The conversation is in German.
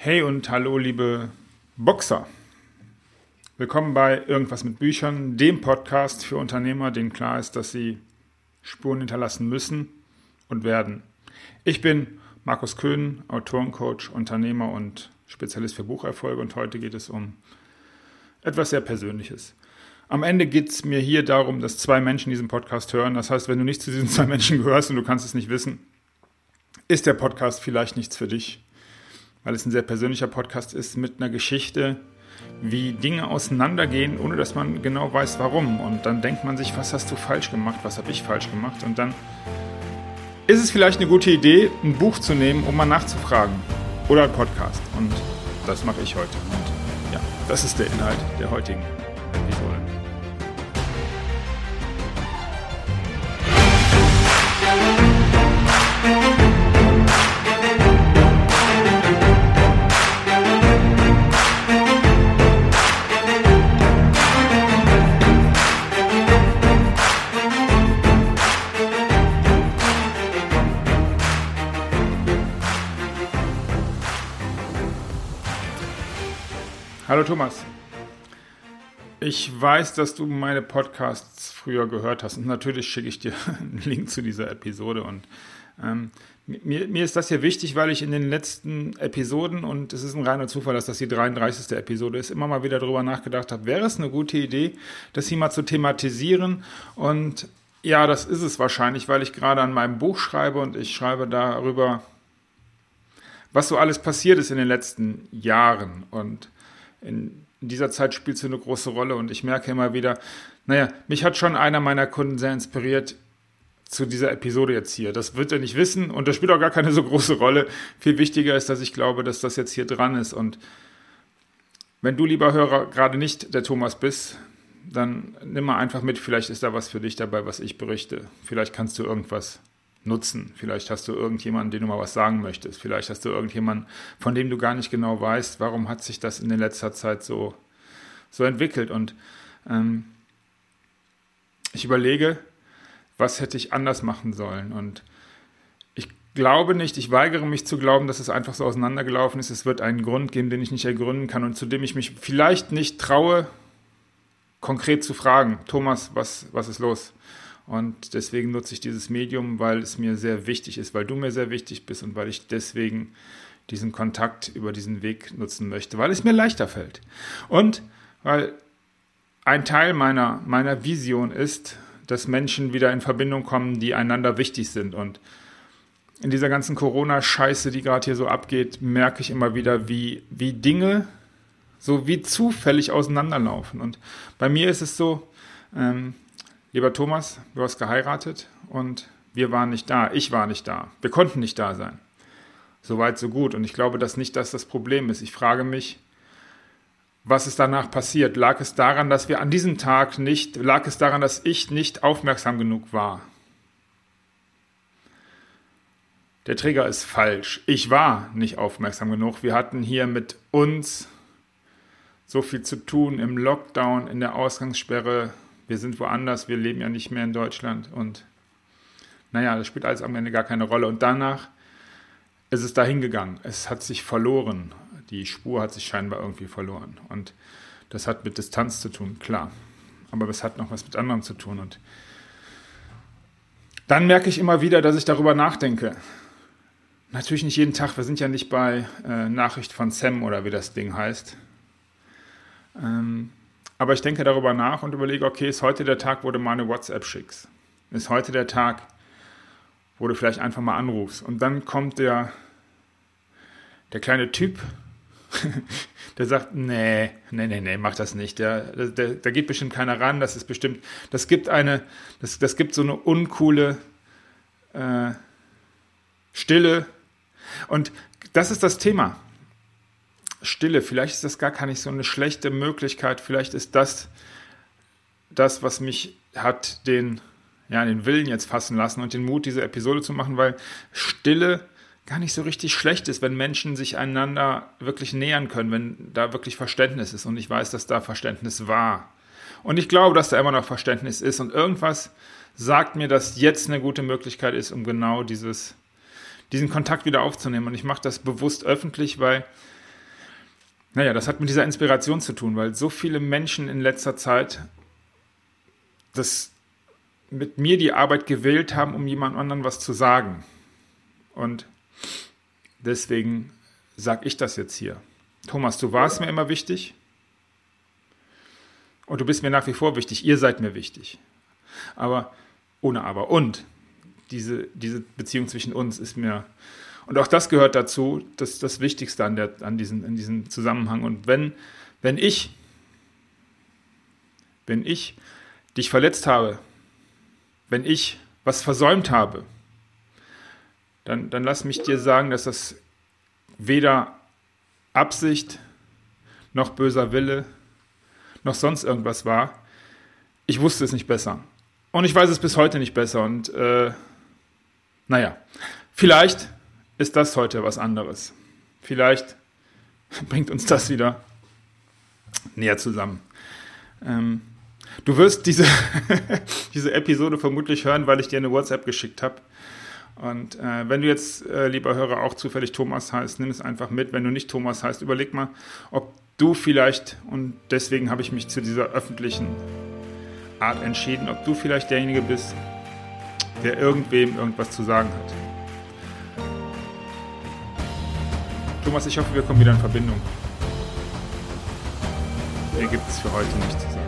Hey und hallo, liebe Boxer. Willkommen bei Irgendwas mit Büchern, dem Podcast für Unternehmer, denen klar ist, dass sie Spuren hinterlassen müssen und werden. Ich bin Markus Köhn, Autorencoach, Unternehmer und Spezialist für Bucherfolge und heute geht es um etwas sehr Persönliches. Am Ende geht es mir hier darum, dass zwei Menschen diesen Podcast hören. Das heißt, wenn du nicht zu diesen zwei Menschen gehörst und du kannst es nicht wissen, ist der Podcast vielleicht nichts für dich weil es ein sehr persönlicher Podcast ist, mit einer Geschichte, wie Dinge auseinandergehen, ohne dass man genau weiß, warum. Und dann denkt man sich, was hast du falsch gemacht, was habe ich falsch gemacht? Und dann ist es vielleicht eine gute Idee, ein Buch zu nehmen, um mal nachzufragen. Oder ein Podcast. Und das mache ich heute. Und ja, das ist der Inhalt der heutigen Hallo Thomas. Ich weiß, dass du meine Podcasts früher gehört hast und natürlich schicke ich dir einen Link zu dieser Episode und ähm, mir, mir, ist das hier wichtig, weil ich in den letzten Episoden, und es ist ein reiner Zufall, dass das die 33. Episode ist, immer mal wieder darüber nachgedacht habe, wäre es eine gute Idee, das hier mal zu thematisieren. Und ja, das ist es wahrscheinlich, weil ich gerade an meinem Buch schreibe und ich schreibe darüber, was so alles passiert ist in den letzten Jahren. Und in dieser Zeit spielst du eine große Rolle und ich merke immer wieder, naja, mich hat schon einer meiner Kunden sehr inspiriert zu dieser Episode jetzt hier. Das wird er nicht wissen und das spielt auch gar keine so große Rolle. Viel wichtiger ist, dass ich glaube, dass das jetzt hier dran ist und wenn du, lieber Hörer, gerade nicht der Thomas bist, dann nimm mal einfach mit, vielleicht ist da was für dich dabei, was ich berichte. Vielleicht kannst du irgendwas nutzen. Vielleicht hast du irgendjemanden, den du mal was sagen möchtest. Vielleicht hast du irgendjemanden, von dem du gar nicht genau weißt, warum hat sich das in letzter Zeit so, so entwickelt. Und ähm, ich überlege, was hätte ich anders machen sollen. Und ich glaube nicht, ich weigere mich zu glauben, dass es einfach so auseinandergelaufen ist. Es wird einen Grund geben, den ich nicht ergründen kann und zu dem ich mich vielleicht nicht traue, konkret zu fragen. Thomas, was, was ist los? Und deswegen nutze ich dieses Medium, weil es mir sehr wichtig ist, weil du mir sehr wichtig bist und weil ich deswegen diesen Kontakt über diesen Weg nutzen möchte, weil es mir leichter fällt. Und weil ein Teil meiner, meiner Vision ist, dass Menschen wieder in Verbindung kommen, die einander wichtig sind. Und in dieser ganzen Corona-Scheiße, die gerade hier so abgeht, merke ich immer wieder, wie, wie Dinge so wie zufällig auseinanderlaufen. Und bei mir ist es so, ähm, Lieber Thomas, du hast geheiratet und wir waren nicht da. Ich war nicht da. Wir konnten nicht da sein. Soweit, so gut. Und ich glaube, dass nicht das das Problem ist. Ich frage mich, was ist danach passiert? Lag es daran, dass wir an diesem Tag nicht, lag es daran, dass ich nicht aufmerksam genug war? Der Trigger ist falsch. Ich war nicht aufmerksam genug. Wir hatten hier mit uns so viel zu tun im Lockdown, in der Ausgangssperre, wir sind woanders, wir leben ja nicht mehr in Deutschland und naja, das spielt alles am Ende gar keine Rolle. Und danach ist es dahin gegangen. Es hat sich verloren. Die Spur hat sich scheinbar irgendwie verloren. Und das hat mit Distanz zu tun, klar. Aber es hat noch was mit anderem zu tun. Und dann merke ich immer wieder, dass ich darüber nachdenke. Natürlich nicht jeden Tag. Wir sind ja nicht bei äh, Nachricht von Sam oder wie das Ding heißt. Ähm, aber ich denke darüber nach und überlege, okay, ist heute der Tag, wo du mal eine WhatsApp schickst? Ist heute der Tag, wo du vielleicht einfach mal anrufst? Und dann kommt der, der kleine Typ, der sagt, nee, nee, nee, nee, mach das nicht. Der, der, da geht bestimmt keiner ran. Das ist bestimmt, das gibt eine, das, das gibt so eine uncoole äh, Stille. Und das ist das Thema. Stille. Vielleicht ist das gar nicht so eine schlechte Möglichkeit. Vielleicht ist das das, was mich hat den, ja, den Willen jetzt fassen lassen und den Mut, diese Episode zu machen, weil Stille gar nicht so richtig schlecht ist, wenn Menschen sich einander wirklich nähern können, wenn da wirklich Verständnis ist. Und ich weiß, dass da Verständnis war. Und ich glaube, dass da immer noch Verständnis ist. Und irgendwas sagt mir, dass jetzt eine gute Möglichkeit ist, um genau dieses, diesen Kontakt wieder aufzunehmen. Und ich mache das bewusst öffentlich, weil naja, das hat mit dieser Inspiration zu tun, weil so viele Menschen in letzter Zeit das mit mir die Arbeit gewählt haben, um jemand anderen was zu sagen. Und deswegen sage ich das jetzt hier. Thomas, du warst mir immer wichtig und du bist mir nach wie vor wichtig. Ihr seid mir wichtig. Aber ohne Aber. Und diese, diese Beziehung zwischen uns ist mir, und auch das gehört dazu, das das Wichtigste an, der, an diesen, in diesem Zusammenhang. Und wenn, wenn ich, wenn ich dich verletzt habe, wenn ich was versäumt habe, dann, dann lass mich dir sagen, dass das weder Absicht noch böser Wille noch sonst irgendwas war. Ich wusste es nicht besser. Und ich weiß es bis heute nicht besser. Und äh, naja, vielleicht ist das heute was anderes. Vielleicht bringt uns das wieder näher zusammen. Ähm, du wirst diese, diese Episode vermutlich hören, weil ich dir eine WhatsApp geschickt habe. Und äh, wenn du jetzt, äh, lieber Hörer, auch zufällig Thomas heißt, nimm es einfach mit. Wenn du nicht Thomas heißt, überleg mal, ob du vielleicht, und deswegen habe ich mich zu dieser öffentlichen Art entschieden, ob du vielleicht derjenige bist, der irgendwem irgendwas zu sagen hat. Thomas, ich hoffe, wir kommen wieder in Verbindung. Mir gibt es für heute sagen.